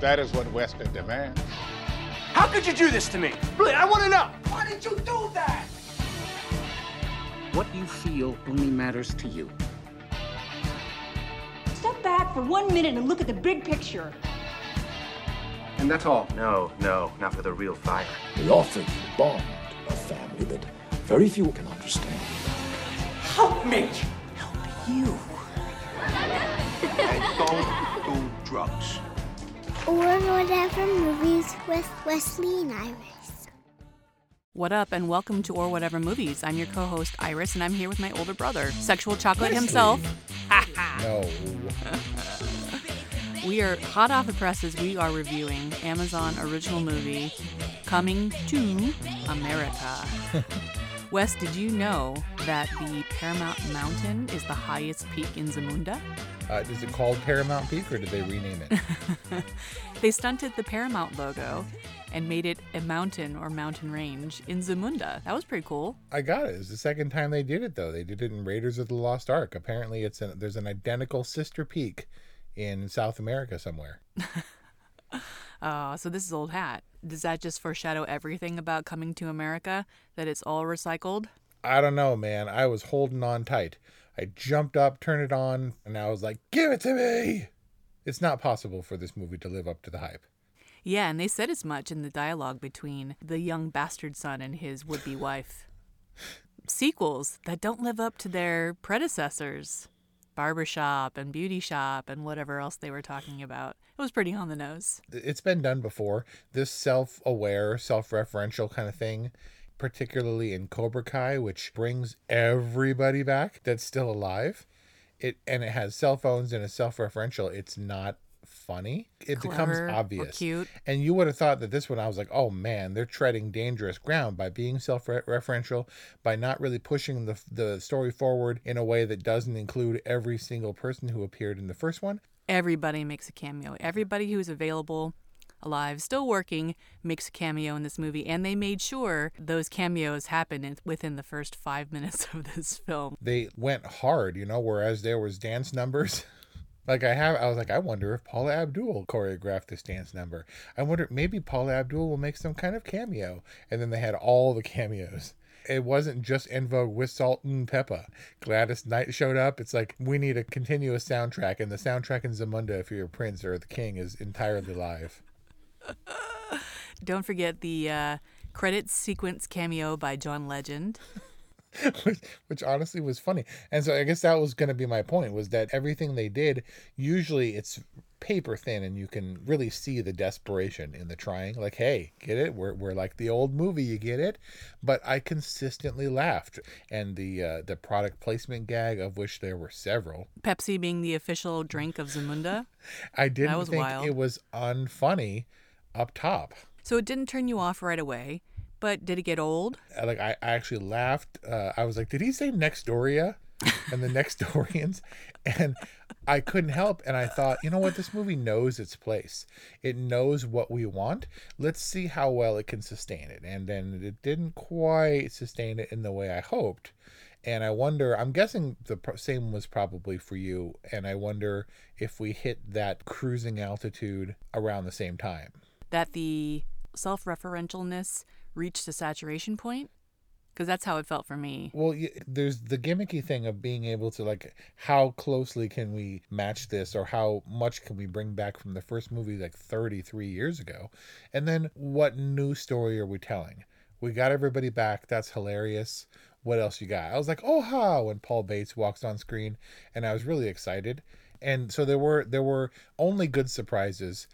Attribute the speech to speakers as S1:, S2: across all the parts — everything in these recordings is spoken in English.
S1: That is what Western demands.
S2: How could you do this to me? Really, I want to know.
S3: Why did you do that?
S4: What you feel only matters to you.
S5: Step back for one minute and look at the big picture.
S6: And that's all? No, no, not for the real fire.
S7: We offer you bond a family that very few can understand.
S3: Help me!
S5: Help you.
S2: I don't do drugs.
S8: Or whatever movies with Wesley and Iris.
S9: What up, and welcome to Or Whatever Movies. I'm your co host, Iris, and I'm here with my older brother, Sexual Chocolate himself.
S10: no.
S9: we are hot off the presses. We are reviewing Amazon original movie Coming to America. Wes, did you know that the Paramount Mountain is the highest peak in Zamunda?
S10: Uh, is it called Paramount Peak or did they rename it?
S9: they stunted the Paramount logo and made it a mountain or mountain range in Zamunda. That was pretty cool.
S10: I got it. It's the second time they did it though. They did it in Raiders of the Lost Ark. Apparently, it's an, there's an identical sister peak in South America somewhere.
S9: Oh, so this is old hat. Does that just foreshadow everything about coming to America? That it's all recycled?
S10: I don't know, man. I was holding on tight. I jumped up, turned it on, and I was like, give it to me! It's not possible for this movie to live up to the hype.
S9: Yeah, and they said as much in the dialogue between the young bastard son and his would be wife. Sequels that don't live up to their predecessors barbershop and beauty shop and whatever else they were talking about. It was pretty on the nose.
S10: It's been done before. This self aware, self referential kind of thing, particularly in Cobra Kai, which brings everybody back that's still alive. It and it has cell phones and it's self referential. It's not funny. It
S9: Clever
S10: becomes obvious.
S9: cute.
S10: And you would have thought that this one, I was like, oh man, they're treading dangerous ground by being self referential, by not really pushing the, the story forward in a way that doesn't include every single person who appeared in the first one.
S9: Everybody makes a cameo. Everybody who's available, alive, still working, makes a cameo in this movie. And they made sure those cameos happen within the first five minutes of this film.
S10: They went hard, you know, whereas there was dance numbers. Like I have, I was like, I wonder if Paula Abdul choreographed this dance number. I wonder maybe Paula Abdul will make some kind of cameo. And then they had all the cameos. It wasn't just En Vogue with Salt and Peppa. Gladys Knight showed up. It's like we need a continuous soundtrack, and the soundtrack in Zamunda, if you're a prince or the king, is entirely live.
S9: Don't forget the uh, credits sequence cameo by John Legend.
S10: which, which honestly was funny. And so I guess that was going to be my point was that everything they did, usually it's paper thin and you can really see the desperation in the trying. Like hey get it? We're, we're like the old movie you get it? But i consistently laughed. And the uh, the product placement gag of which there were several.
S9: Pepsi being the official drink of Zamunda.
S10: i didn't think
S9: wild.
S10: it was unfunny up top.
S9: So it didn't turn you off right away, but did it get old?
S10: Like I, I actually laughed. Uh, I was like, did he say Nextdoria and the next Nextorians? And I couldn't help. And I thought, you know what? This movie knows its place. It knows what we want. Let's see how well it can sustain it. And then it didn't quite sustain it in the way I hoped. And I wonder, I'm guessing the same was probably for you. And I wonder if we hit that cruising altitude around the same time.
S9: That the self referentialness reached a saturation point? because that's how it felt for me.
S10: Well, there's the gimmicky thing of being able to like how closely can we match this or how much can we bring back from the first movie like 33 years ago? And then what new story are we telling? We got everybody back. That's hilarious. What else you got? I was like, "Oh ha!" when Paul Bates walks on screen, and I was really excited. And so there were there were only good surprises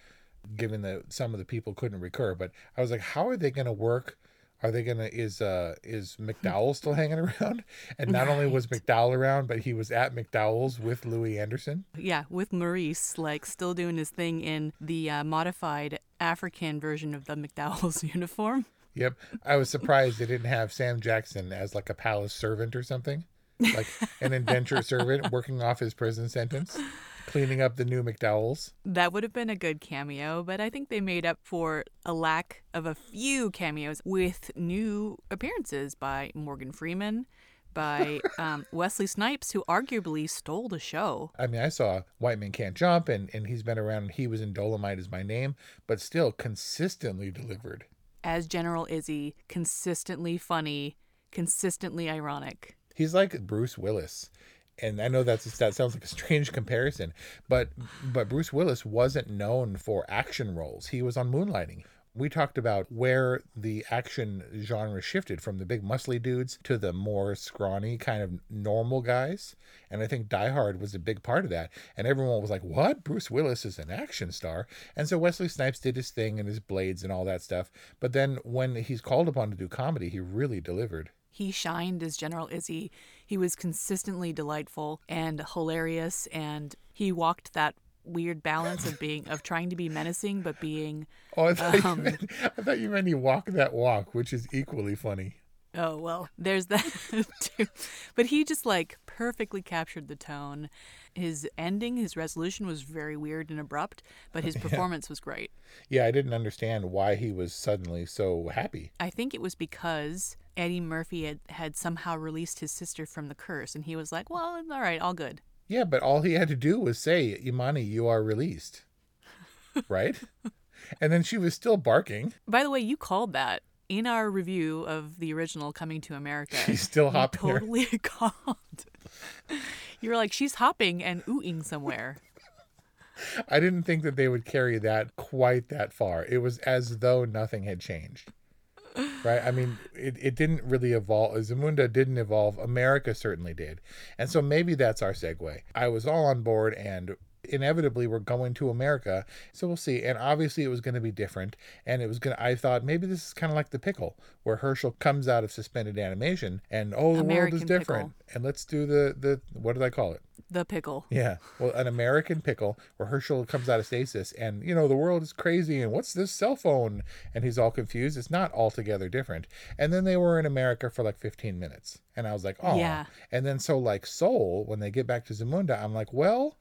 S10: given that some of the people couldn't recur, but I was like, "How are they going to work are they gonna is uh is McDowell still hanging around? And not only was McDowell around, but he was at McDowell's with Louie Anderson.
S9: Yeah, with Maurice, like still doing his thing in the uh, modified African version of the McDowell's uniform.
S10: Yep, I was surprised they didn't have Sam Jackson as like a palace servant or something, like an indenture servant working off his prison sentence cleaning up the new McDowells.
S9: That would have been a good cameo, but I think they made up for a lack of a few cameos with new appearances by Morgan Freeman, by um, Wesley Snipes, who arguably stole the show.
S10: I mean, I saw White Man Can't Jump, and, and he's been around, and he was in Dolomite is My Name, but still consistently delivered.
S9: As General Izzy, consistently funny, consistently ironic.
S10: He's like Bruce Willis and I know that's that sounds like a strange comparison, but but Bruce Willis wasn't known for action roles. He was on Moonlighting. We talked about where the action genre shifted from the big muscly dudes to the more scrawny kind of normal guys. And I think Die Hard was a big part of that. And everyone was like, What? Bruce Willis is an action star. And so Wesley Snipes did his thing and his blades and all that stuff. But then when he's called upon to do comedy, he really delivered.
S9: He shined as General Izzy. He was consistently delightful and hilarious, and he walked that weird balance of being of trying to be menacing but being.
S10: Oh, I thought, um, you, meant, I thought you meant he walked that walk, which is equally funny.
S9: Oh well, there's that too. But he just like perfectly captured the tone. His ending, his resolution was very weird and abrupt, but his performance
S10: yeah.
S9: was great.
S10: Yeah, I didn't understand why he was suddenly so happy.
S9: I think it was because Eddie Murphy had, had somehow released his sister from the curse, and he was like, "Well, all right, all good."
S10: Yeah, but all he had to do was say, "Imani, you are released," right? and then she was still barking.
S9: By the way, you called that in our review of the original Coming to America.
S10: She's still hopping.
S9: Totally called. you were like, she's hopping and oohing somewhere.
S10: I didn't think that they would carry that quite that far. It was as though nothing had changed. Right? I mean, it, it didn't really evolve. Zamunda didn't evolve. America certainly did. And so maybe that's our segue. I was all on board and inevitably we're going to America. So we'll see. And obviously it was going to be different. And it was going to, I thought maybe this is kind of like the pickle where Herschel comes out of suspended animation and, oh, the American world is different. Pickle. And let's do the, the, what did I call it?
S9: The pickle.
S10: Yeah. Well, an American pickle where Herschel comes out of stasis and, you know, the world is crazy and what's this cell phone? And he's all confused. It's not altogether different. And then they were in America for like 15 minutes. And I was like, oh.
S9: Yeah.
S10: And then so like Soul, when they get back to Zamunda, I'm like, well,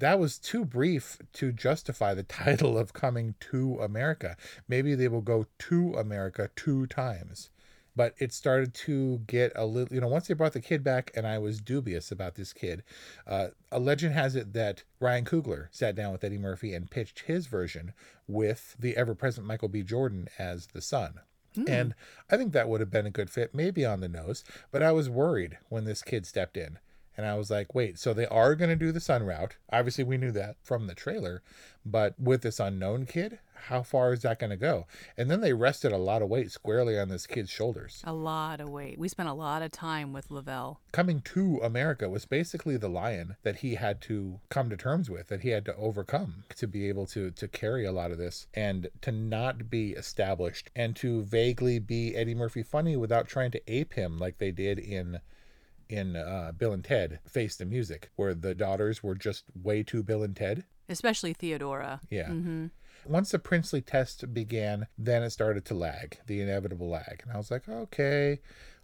S10: that was too brief to justify the title of coming to America. Maybe they will go to America two times. But it started to get a little, you know, once they brought the kid back, and I was dubious about this kid. Uh, a legend has it that Ryan Coogler sat down with Eddie Murphy and pitched his version with the ever present Michael B. Jordan as the son. Mm. And I think that would have been a good fit, maybe on the nose, but I was worried when this kid stepped in and I was like, wait, so they are going to do the sun route. Obviously, we knew that from the trailer, but with this unknown kid, how far is that going to go? And then they rested a lot of weight squarely on this kid's shoulders.
S9: A lot of weight. We spent a lot of time with Lavelle.
S10: Coming to America was basically the lion that he had to come to terms with, that he had to overcome to be able to to carry a lot of this and to not be established and to vaguely be Eddie Murphy funny without trying to ape him like they did in in uh, Bill and Ted Face the Music, where the daughters were just way too Bill and Ted.
S9: Especially Theodora.
S10: Yeah.
S9: Mm-hmm.
S10: Once the princely test began, then it started to lag, the inevitable lag. And I was like, okay,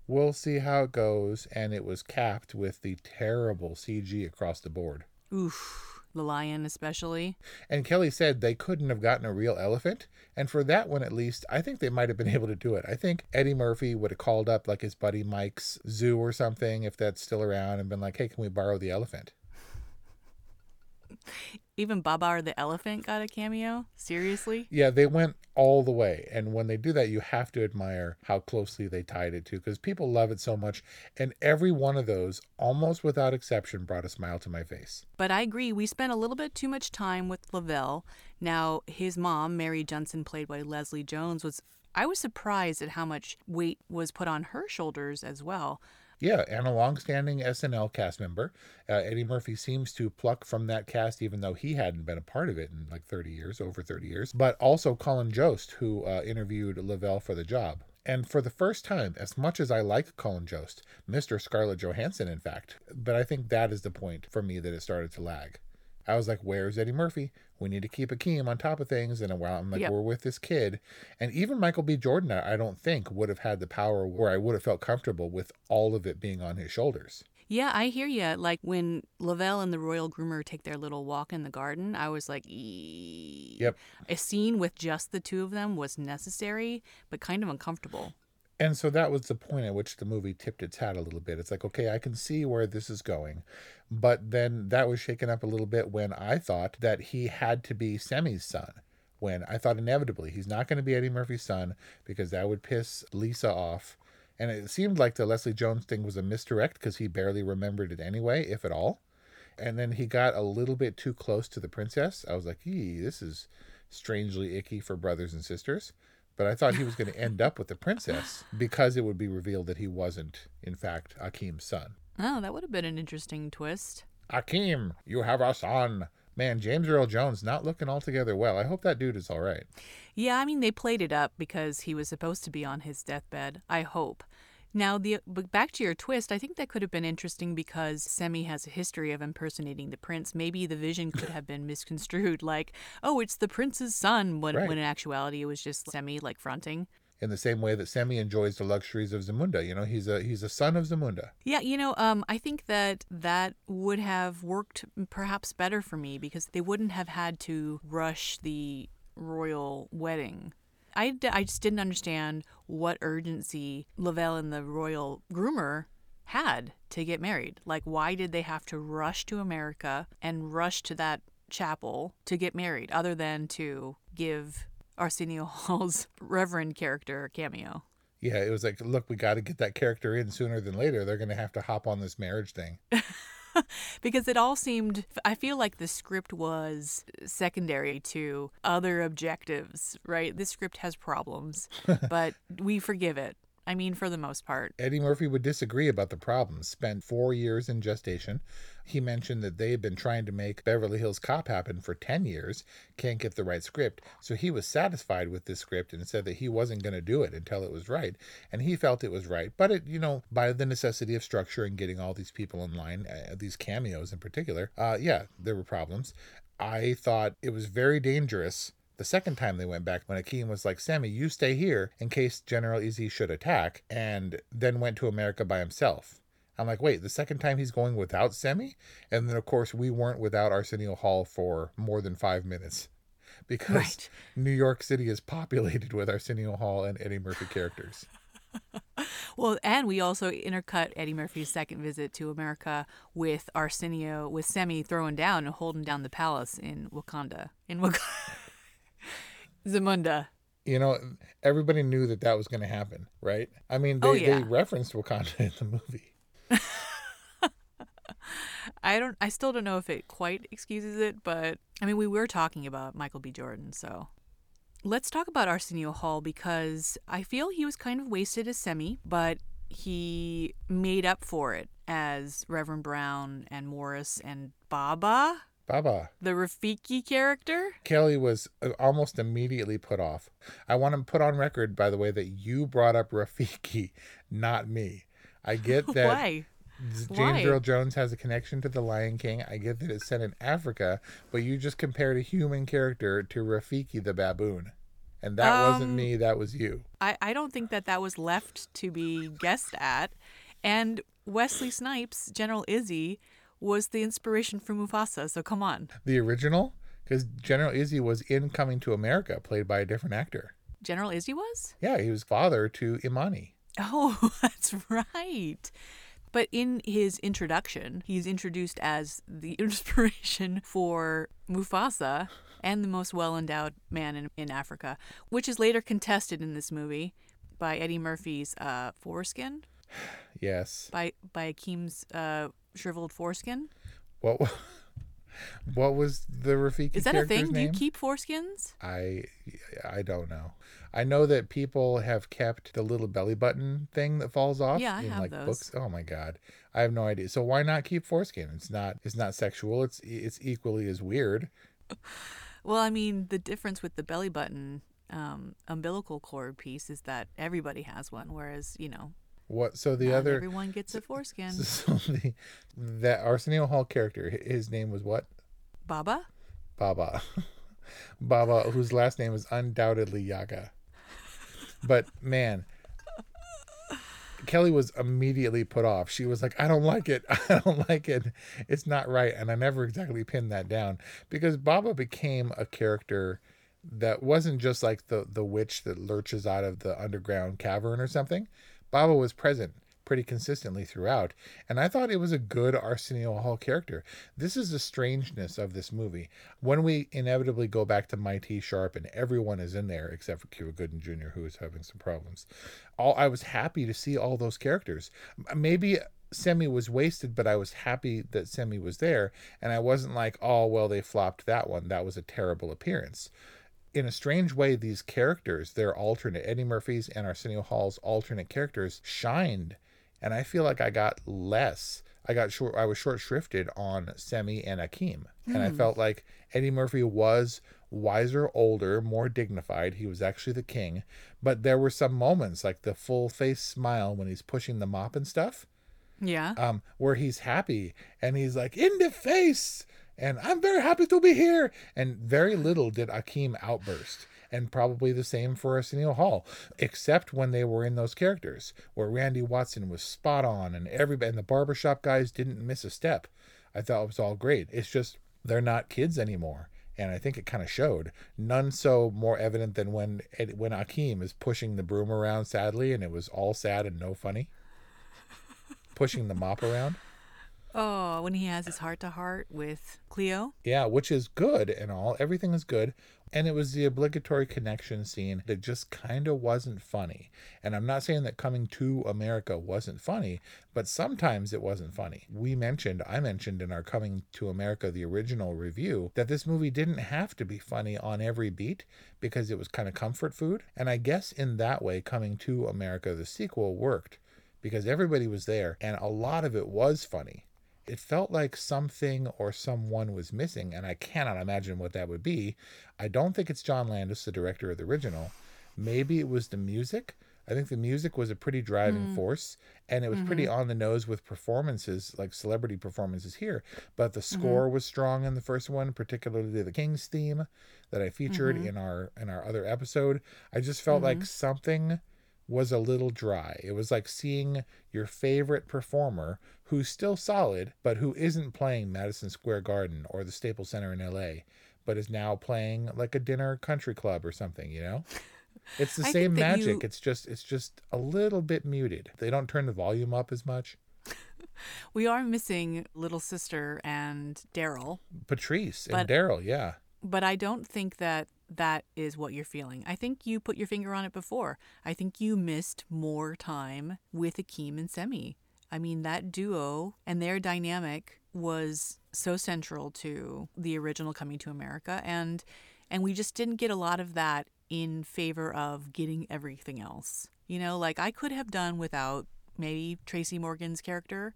S10: we'll see how it goes. And it was capped with the terrible CG across the board.
S9: Oof the lion especially.
S10: And Kelly said they couldn't have gotten a real elephant. And for that one, at least, I think they might have been able to do it. I think Eddie Murphy would have called up like his buddy Mike's zoo or something, if that's still around, and been like, hey, can we borrow the elephant?
S9: Even Babar the elephant got a cameo? Seriously?
S10: Yeah, they went all the way. And when they do that, you have to admire how closely they tied it to because people love it so much. And every one of those, almost without exception, brought a smile to my face.
S9: But I agree, we spent a little bit too much time with Lavelle. Now, his mom, Mary Johnson, played by Leslie Jones, was. I was surprised at how much weight was put on her shoulders as well.
S10: Yeah, and a long-standing SNL cast member. Uh, Eddie Murphy seems to pluck from that cast, even though he hadn't been a part of it in like 30 years, over 30 years. But also Colin Jost, who uh, interviewed Lavelle for the job. And for the first time, as much as I like Colin Jost, Mr. Scarlett Johansson, in fact, but I think that is the point for me that it started to lag. I was like, where's Eddie Murphy? We need to keep Akeem on top of things. And while I'm like,
S9: Yep.
S10: we're with this kid. And even Michael B. Jordan, I don't think would have had the power where I would have felt comfortable with all of it being on his shoulders.
S9: Yeah, I hear you. Like when Lavelle and the royal groomer take their little walk in the garden, I was like.
S10: Yep.
S9: A scene with just the two of them was necessary, but kind of uncomfortable.
S10: And so that was the point at which the movie tipped its hat a little bit. It's like, okay, I can see where this is going. But then that was shaken up a little bit when I thought that he had to be Semi's son. When I thought inevitably he's not going to be Eddie Murphy's son because that would piss Lisa off. And it seemed like the Leslie Jones thing was a misdirect because he barely remembered it anyway, if at all. And then he got a little bit too close to the princess. I was like, ee, this is strangely icky for brothers and sisters. But I thought he was going to end up with the princess because it would be revealed that he wasn't, in fact, Akeem's son.
S9: Oh, that would have been an interesting twist.
S10: Akeem, you have a son. Man, James Earl Jones not looking altogether well. I hope that dude is all right.
S9: Yeah, I mean they played it up because he was supposed to be on his deathbed. I hope. Now, the back to your twist, I think that could have been interesting because Semi has a history of impersonating the prince. Maybe the vision could have been misconstrued, like, "Oh, it's the prince's son," when
S10: Right.
S9: when in actuality it was just Semi like fronting.
S10: In the same way that Semi enjoys the luxuries of Zamunda. You know, he's a he's a son of Zamunda.
S9: Yeah, you know, um, I think that that would have worked perhaps better for me because they wouldn't have had to rush the royal wedding. I, d- I just didn't understand what urgency Lavelle and the royal groomer had to get married. Like, why did they have to rush to America and rush to that chapel to get married, other than to give Arsenio Hall's Reverend character a cameo?
S10: Yeah, it was like, look, we got to get that character in sooner than later. They're going to have to hop on this marriage thing.
S9: because it all seemed i feel like the script was secondary to other objectives right? This script has problems but we forgive it i mean for the most part
S10: Eddie Murphy would disagree about the problems. Spent four years in gestation. He mentioned that they had been trying to make Beverly Hills Cop happen for 10 years, can't get the right script. So he was satisfied with this script and said that he wasn't going to do it until it was right. And he felt it was right. But it, you know, by the necessity of structure and getting all these people in line, uh, these cameos in particular, uh, yeah, there were problems. I thought it was very dangerous the second time they went back, when Akeem was like, Semi, you stay here in case General Izzy should attack, and then went to America by himself. I'm like, wait, the second time he's going without Semi? And then, of course, we weren't without Arsenio Hall for more than five minutes because
S9: Right.
S10: New York City is populated with Arsenio Hall and Eddie Murphy characters.
S9: well and we also intercut eddie murphy's second visit to america with arsenio with semi throwing down and holding down the palace in wakanda in wakanda zamunda
S10: You know, everybody knew that that was going to happen, right? I mean, oh, they,
S9: Oh, yeah.
S10: they referenced Wakanda in the movie.
S9: I don't I still don't know if it quite excuses it, but I mean we were talking about Michael B. Jordan, so let's talk about Arsenio Hall because I feel he was kind of wasted as Semi, but he made up for it as Reverend Brown and Morris and Baba,
S10: Baba.
S9: the Rafiki character.
S10: Kelly was uh, almost immediately put off. I want to put on record, by the way, that you brought up Rafiki, not me. I get that
S9: Why?
S10: James
S9: Why?
S10: Earl Jones has a connection to the Lion King. I get that it's set in Africa, but you just compared a human character to Rafiki the baboon. And that wasn't
S9: Um,
S10: me, that was you.
S9: I, I don't think that that was left to be guessed at. And Wesley Snipes, General Izzy, was the inspiration for Mufasa, so come on.
S10: The original? Because General Izzy was in Coming to America, played by a different actor.
S9: General Izzy was?
S10: Yeah, he was father to Imani.
S9: Oh, that's right. But in his introduction, he's introduced as the inspiration for Mufasa and the most well endowed man in, in Africa, which is later contested in this movie by Eddie Murphy's uh, foreskin.
S10: Yes.
S9: By by Akeem's uh, shriveled foreskin.
S10: What? What was the Rafiki?
S9: Is that a thing?
S10: Name?
S9: Do you keep foreskins?
S10: I I don't know. I know that people have kept the little belly button thing that falls off
S9: yeah, I
S10: in
S9: have
S10: like
S9: those.
S10: books. Oh my god. I have no idea. So why not keep foreskin? It's not it's not sexual. It's it's equally as weird.
S9: Well, I mean, the difference with the belly button um, umbilical cord piece is that everybody has one, whereas you know
S10: What so the
S9: not
S10: other
S9: everyone gets a foreskin.
S10: so the that Arsenio Hall character, his name was what?
S9: Baba.
S10: Baba. Baba, whose last name is undoubtedly Yaga. But man, Kelly was immediately put off. She was like, I don't like it. I don't like it. It's not right. And I never exactly pinned that down because Baba became a character that wasn't just like the, the witch that lurches out of the underground cavern or something. Baba was present pretty consistently throughout. And I thought it was a good Arsenio Hall character. This is the strangeness of this movie. When we inevitably go back to My-T-Sharp and everyone is in there except for Cuba Gooding Jr., who is having some problems. All I was happy to see all those characters. Maybe Semi was wasted, but I was happy that Semi was there. And I wasn't like, oh, well, they flopped that one. That was a terrible appearance in a strange way, these characters, their alternate, Eddie Murphy's and Arsenio Hall's alternate characters, shined. And I feel like I got less. I got short. I was short shrifted on Semi and Akeem, and I
S11: Hmm.
S10: felt like Eddie Murphy was wiser, older, more dignified. He was actually the king, but there were some moments like the full face smile when he's pushing the mop and stuff
S9: Yeah.
S10: um, where he's happy and he's like in the face and I'm very happy to be here. And very little did Akeem outburst. And probably the same for Arsenio Hall, except when they were in those characters where Randy Watson was spot on and everybody and the barbershop guys didn't miss a step. I thought it was all great. It's just they're not kids anymore. And I think it kind of showed. None so more evident than when when Akeem is pushing the broom around sadly, and it was all sad and no funny. pushing the mop around.
S9: Oh, when he has his heart to heart with Cleo.
S10: Yeah, which is good and all. Everything is good. And it was the obligatory connection scene that just kind of wasn't funny. And I'm not saying that coming to America wasn't funny, but sometimes it wasn't funny. We mentioned, I mentioned in our Coming to America, the original review, that this movie didn't have to be funny on every beat because it was kind of comfort food. And I guess in that way, Coming to America, the sequel, worked because everybody was there and a lot of it was funny it felt like something or someone was missing, and I cannot imagine what that would be. I don't think it's John Landis, the director of the original. Maybe it was the music. I think the music was a pretty driving
S11: Mm.
S10: force, and it was pretty
S11: Mhm.
S10: on the nose with performances, like celebrity performances here. But the score was strong in the first one, particularly the King's theme that I featured
S11: Mhm.
S10: in our in our other episode. I just felt like
S11: Mhm.
S10: something was a little dry. It was like seeing your favorite performer who's still solid, but who isn't playing Madison Square Garden or the Staples Center in LA, but is now playing like a dinner country club or something, you know? It's the same magic.
S9: you-
S10: It's just it's just a little bit muted. They don't turn the volume up as much.
S9: We are missing little sister and Daryl,
S10: Patrice
S9: But-
S10: and Daryl, yeah.
S9: but I don't think that that is what you're feeling. I think you put your finger on it before. I think you missed more time with Akeem and Semi. I mean, that duo and their dynamic was so central to the original Coming to America, and and we just didn't get a lot of that in favor of getting everything else. You know, like I could have done without maybe Tracy Morgan's character.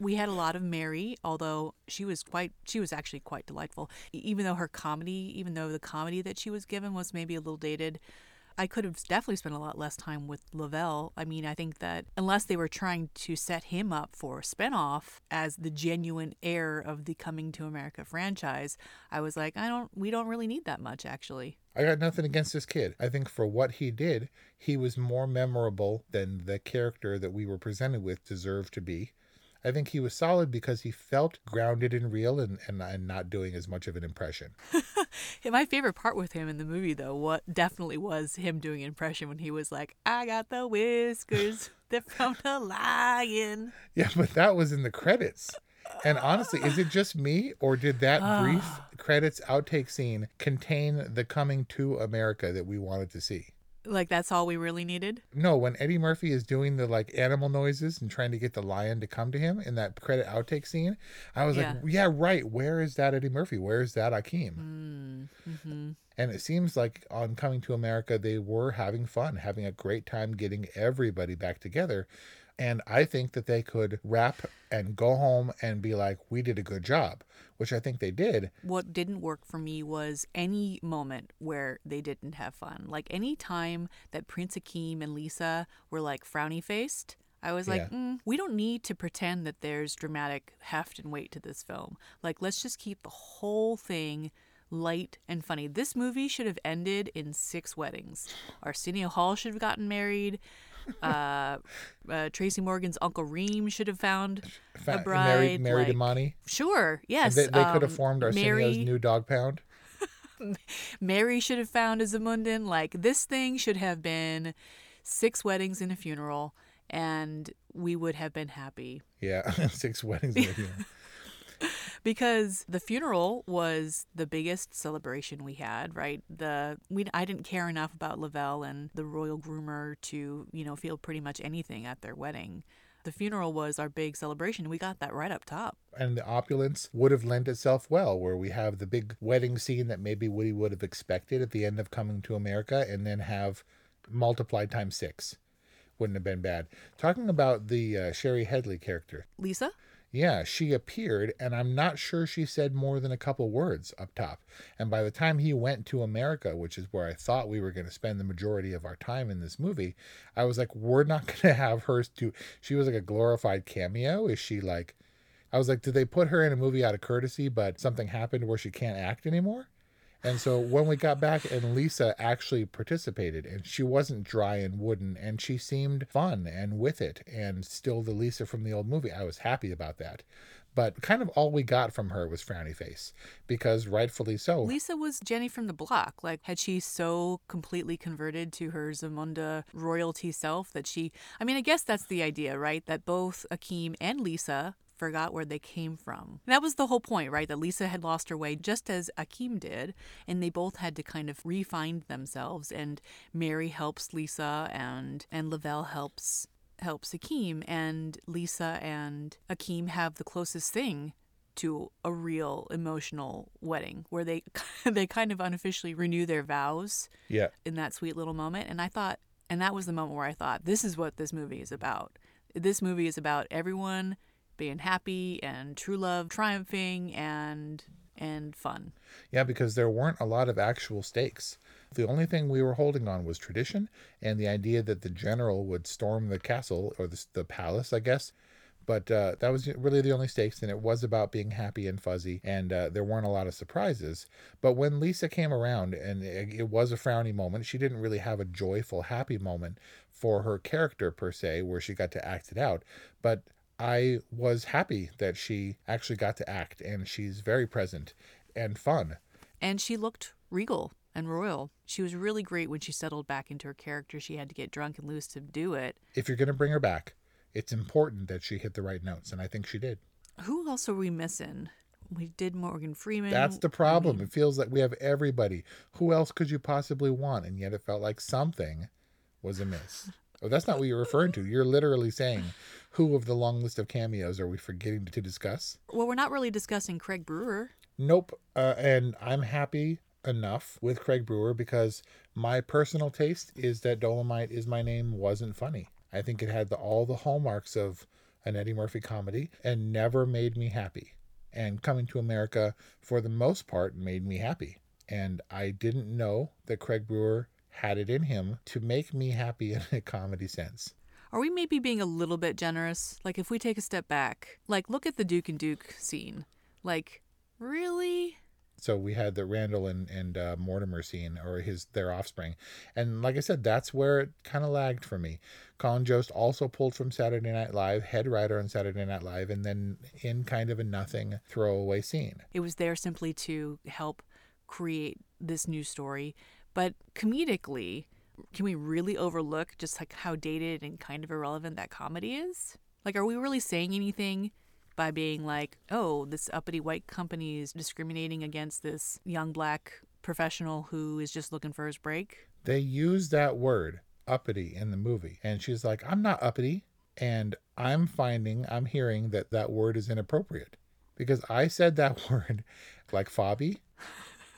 S9: We had a lot of Mary, although she was quite she was actually quite delightful. Even though her comedy, even though the comedy that she was given was maybe a little dated, I could have definitely spent a lot less time with Lavelle. I mean, I think that unless they were trying to set him up for a spinoff as the genuine heir of the Coming to America franchise, I was like, I don't we don't really need that much actually.
S10: I got nothing against this kid. I think for what he did, he was more memorable than the character that we were presented with deserved to be. I think he was solid because he felt grounded and real and, and, and not doing as much of an impression.
S9: My favorite part with him in the movie, though, what definitely was him doing impression when he was like, "I got the whiskers, they're from the lion."
S10: Yeah, but that was in the credits. And honestly, is it just me, or did that ah. brief credits outtake scene contain the coming to America that we wanted to see?
S9: Like that's all we really needed.
S10: No, when Eddie Murphy is doing the like animal noises and trying to get the lion to come to him in that credit outtake scene, I was
S9: Yeah.
S10: like, yeah, right. Where is that Eddie Murphy? Where is that Akeem?
S9: Mm-hmm.
S10: And it seems like on Coming to America, they were having fun, having a great time getting everybody back together. And I think that they could wrap and go home and be like, we did a good job, which I think they did.
S9: What didn't work for me was any moment where they didn't have fun. Like any time that Prince Akeem and Lisa were like frowny faced, I was like,
S10: Yeah.
S9: mm, we don't need to pretend that there's dramatic heft and weight to this film. Like, let's just keep the whole thing light and funny. This movie should have ended in six weddings. Arsenio Hall should have gotten married. Uh, uh, Tracy Morgan's Uncle Reem should have found a bride.
S10: married married
S9: like-
S10: Imani.
S9: Sure, yes.
S10: And they, they could have
S9: um,
S10: formed Arsenio's
S9: Mary-
S10: new dog pound.
S9: Mary should have found a Zamundan. Like this thing should have been six weddings and a funeral, and we would have been happy
S10: Yeah, six weddings. in a year.
S9: Because the funeral was the biggest celebration we had. Right? The we I didn't care enough about Lavelle and the royal groomer to you know feel pretty much anything at their wedding. The funeral was our big celebration. We got that right up top.
S10: and the opulence would have lent itself well, where we have the big wedding scene that maybe Woody would have expected at the end of Coming to America, and then have multiplied times six. Wouldn't have been bad. Talking about the uh, Shari Headley character,
S9: Lisa,
S10: yeah, she appeared, and I'm not sure she said more than a couple words up top. And by the time he went to America, which is where I thought we were going to spend the majority of our time in this movie, I was like, we're not going to have her do. She was like a glorified cameo. Is she like? I was like, did they put her in a movie out of courtesy, but something happened where she can't act anymore? And so when we got back and Lisa actually participated and she wasn't dry and wooden and she seemed fun and with it and still the Lisa from the old movie, I was happy about that. But kind of all we got from her was frowny face because rightfully so.
S9: Lisa was Jenny from the block. Like, had she so completely converted to her Zamunda royalty self that she. I mean, I guess that's the idea, right? That both Akeem and Lisa forgot where they came from. And that was the whole point, right? That Lisa had lost her way just as Akeem did, and they both had to kind of re-find themselves. And Mary helps Lisa, and and Lavelle helps helps Akeem, and Lisa and Akeem have the closest thing to a real emotional wedding where they they kind of unofficially renew their vows
S10: Yeah.
S9: in that sweet little moment and I thought and that was the moment where I thought this is what this movie is about. This movie is about everyone being happy and true love triumphing and and fun.
S10: Yeah, because there weren't a lot of actual stakes. The only thing we were holding on was tradition and the idea that the general would storm the castle or the, the palace, I guess. But uh, that was really the only stakes, and it was about being happy and fuzzy, and uh, there weren't a lot of surprises. But when Lisa came around, and it, it was a frowny moment, she didn't really have a joyful, happy moment for her character per se, where she got to act it out. But I was happy that she actually got to act, and she's very present and fun.
S9: And she looked regal and royal. She was really great when she settled back into her character. She had to get drunk and loose to do it.
S10: If you're going to bring her back, it's important that she hit the right notes, and I think she did.
S9: Who else are we missing? We did Morgan Freeman.
S10: That's the problem. It feels like we have everybody. Who else could you possibly want? And yet it felt like something was amiss. Oh, that's not what you're referring to. You're literally saying, who of the long list of cameos are we forgetting to discuss?
S9: Well, we're not really discussing Craig Brewer.
S10: Nope. Uh, and I'm happy enough with Craig Brewer because my personal taste is that Dolomite is My Name wasn't funny. I think it had the, all the hallmarks of an Eddie Murphy comedy and never made me happy. And Coming to America, for the most part, made me happy. And I didn't know that Craig Brewer had it in him to make me happy in a comedy sense.
S9: Are we maybe being a little bit generous? Like, if we take a step back, like, look at the Duke and Duke scene. Like, really?
S10: So we had the Randolph and and uh, Mortimer scene, or his their offspring, and like I said, that's where it kind of lagged for me. Colin Jost also pulled from Saturday Night Live, head writer on Saturday Night Live, and then in kind of a nothing throwaway scene.
S9: It was there simply to help create this new story, but comedically, can we really overlook just like how dated and kind of irrelevant that comedy is? Like, are we really saying anything by being like, oh, this uppity white company is discriminating against this young black professional who is just looking for his break?
S10: They use that word, uppity, in the movie. And she's like, I'm not uppity. And I'm finding, I'm hearing that that word is inappropriate because I said that word like Fabi.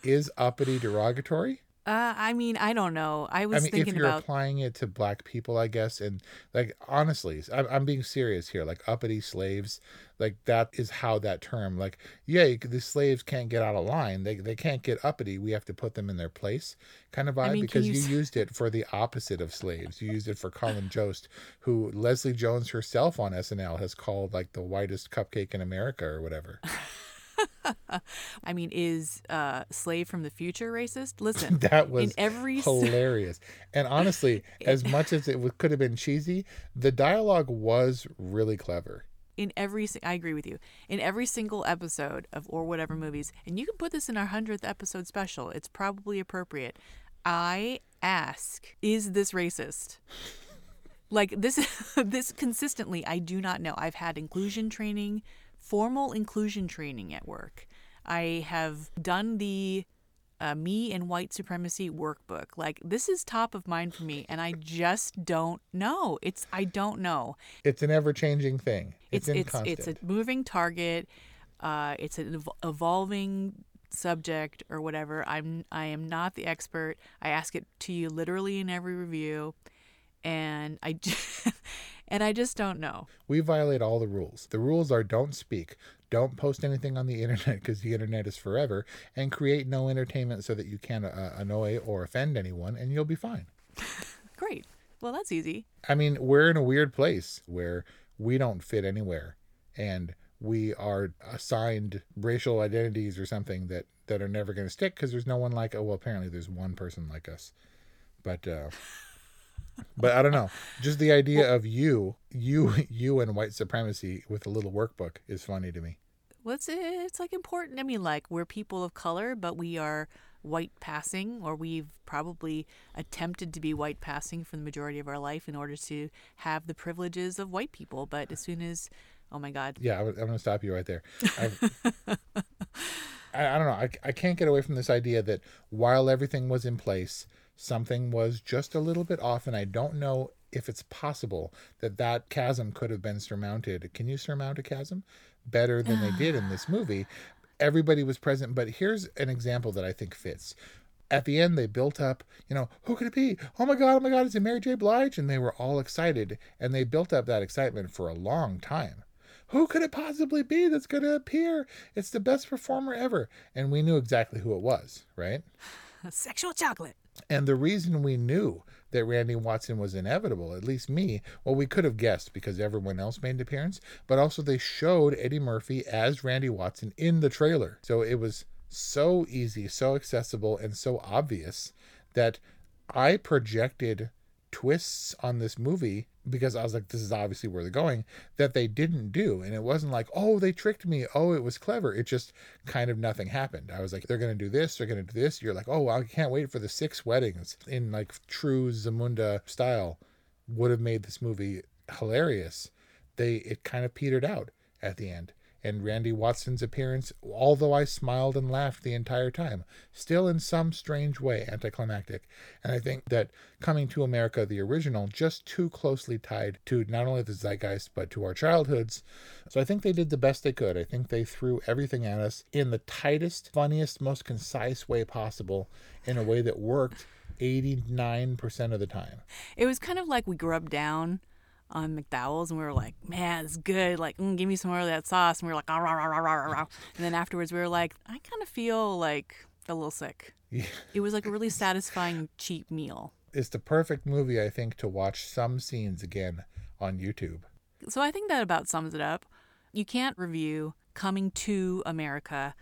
S10: Is uppity derogatory?
S9: Uh, I mean, I don't know. I was
S10: I mean,
S9: thinking
S10: if you're
S9: about
S10: applying it to black people, I guess, and like honestly, I'm, I'm being serious here. Like uppity slaves, like that is how that term. Like, yeah, you, the slaves can't get out of line. They they can't get uppity. We have to put them in their place, kind of vibe.
S9: I mean,
S10: because
S9: you
S10: you, used it for the opposite of slaves. You used it for Colin Jost, who Leslie Jones herself on SNL has called like the whitest cupcake in America or whatever.
S9: I mean, is uh, slave from the future racist? Listen,
S10: that was
S9: in every
S10: hilarious. And honestly, as much as it w- could have been cheesy, the dialogue was really clever.
S9: in every I agree with you. In every single episode of or whatever movies, and you can put this in our 100th episode special. It's probably appropriate. I ask, is this racist? Like this this consistently I do not know. I've had inclusion training, formal inclusion training at work. I have done the uh, me and white supremacy workbook. Like this is top of mind for me, and I just don't know. It's I don't know.
S10: It's an ever changing thing. It's,
S9: It's
S10: in
S9: it's
S10: constant.
S9: it's a moving target. Uh, it's an ev- evolving subject or whatever. I'm I am not the expert. I ask it to you literally in every review, and I just, and I just don't know.
S10: we violate all the rules. The rules are don't speak, don't post anything on the internet because the internet is forever, and create no entertainment so that you can't uh, annoy or offend anyone, and you'll be fine.
S9: Great. Well, that's easy.
S10: I mean, we're in a weird place where we don't fit anywhere, and we are assigned racial identities or something that that are never going to stick because there's no one like. Oh, well, apparently there's one person like us, but. uh but I don't know. Just the idea of you, you, you, and white supremacy with a little workbook is funny to me.
S9: What's it? It's like important. I mean, like we're people of color, but we are white passing, or we've probably attempted to be white passing for the majority of our life in order to have the privileges of white people. But as soon as, oh my God,
S10: Yeah, I'm going to stop you right there. I, I don't know. I, I can't get away from this idea that while everything was in place, something was just a little bit off, and I don't know if it's possible that that chasm could have been surmounted. Can you surmount a chasm better than they did in this movie? Everybody was present, but here's an example that I think fits. At the end, they built up, you know, who could it be? Oh my God, oh my God, is it Mary J. Blige? And they were all excited, and they built up that excitement for a long time. Who could it possibly be that's going to appear? It's the best performer ever. And we knew exactly who it was, right?
S9: sexual chocolate.
S10: And the reason we knew that Randy Watson was inevitable, at least me, well, we could have guessed because everyone else made an appearance, but also they showed Eddie Murphy as Randy Watson in the trailer. So it was so easy, so accessible, and so obvious that I projected twists on this movie because I was like, this is obviously where they're going, that they didn't do. And it wasn't like, oh, they tricked me. Oh, it was clever. It just kind of nothing happened. I was like, they're going to do this. They're going to do this. You're like, oh, I can't wait for the six weddings in like true Zamunda style would have made this movie hilarious. They, it kind of petered out at the end. And Randy Watson's appearance, although I smiled and laughed the entire time, still in some strange way anticlimactic. And I think that Coming to America, the original, just too closely tied to not only the zeitgeist, but to our childhoods. So I think they did the best they could. I think they threw everything at us in the tightest, funniest, most concise way possible in a way that worked 89% of the time.
S9: It was kind of like we grubbed down on McDowell's and we were like, man, it's good. Like, mm, give me some more of that sauce. And we were like, "Ah, rah, rah, rah, rah, rah, rah." and then afterwards we were like, I kind of feel like a little sick.
S10: Yeah.
S9: It was like a really satisfying cheap meal.
S10: It's the perfect movie, I think, to watch some scenes again on YouTube.
S9: So I think that about sums it up. You can't review Coming to America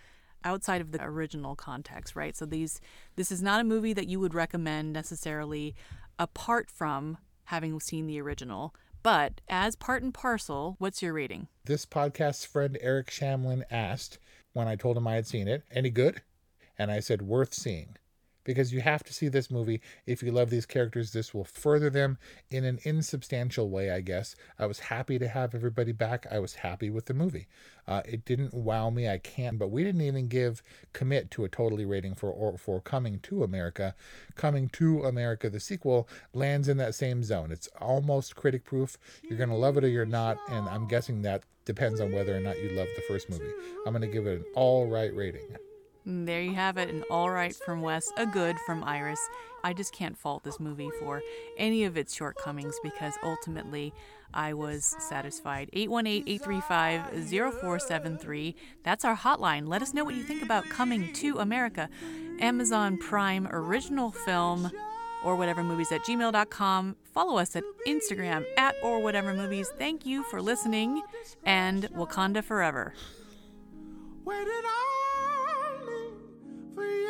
S9: outside of the original context, right? So these this is not a movie that you would recommend necessarily apart from having seen the original. But as part and parcel, what's your rating?
S10: This podcast's friend Eric Shamlin asked when I told him I had seen it, any good? And I said, worth seeing because you have to see this movie if you love these characters. This will further them in an insubstantial way, I guess. I was happy to have everybody back. I was happy with the movie. Uh, it didn't wow me. I can't, but we didn't even give commit to a totally rating for or for Coming to America. Coming to America, the sequel lands in that same zone. It's almost critic proof. You're gonna love it or you're not, and I'm guessing that depends on whether or not you love the first movie. I'm gonna give it an all right rating.
S9: Mm, there you have it, an all right from Wes, a good from Iris. I just can't fault this movie for any of its shortcomings because ultimately I was satisfied. 818 835 0473. That's our hotline. Let us know what you think about Coming to America. Amazon Prime original film or whatever movies at gmail.com. Follow us at Instagram at or whatever movies. Thank you for listening and Wakanda forever.
S11: Your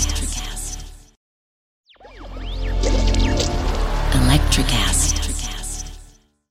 S12: Electricast.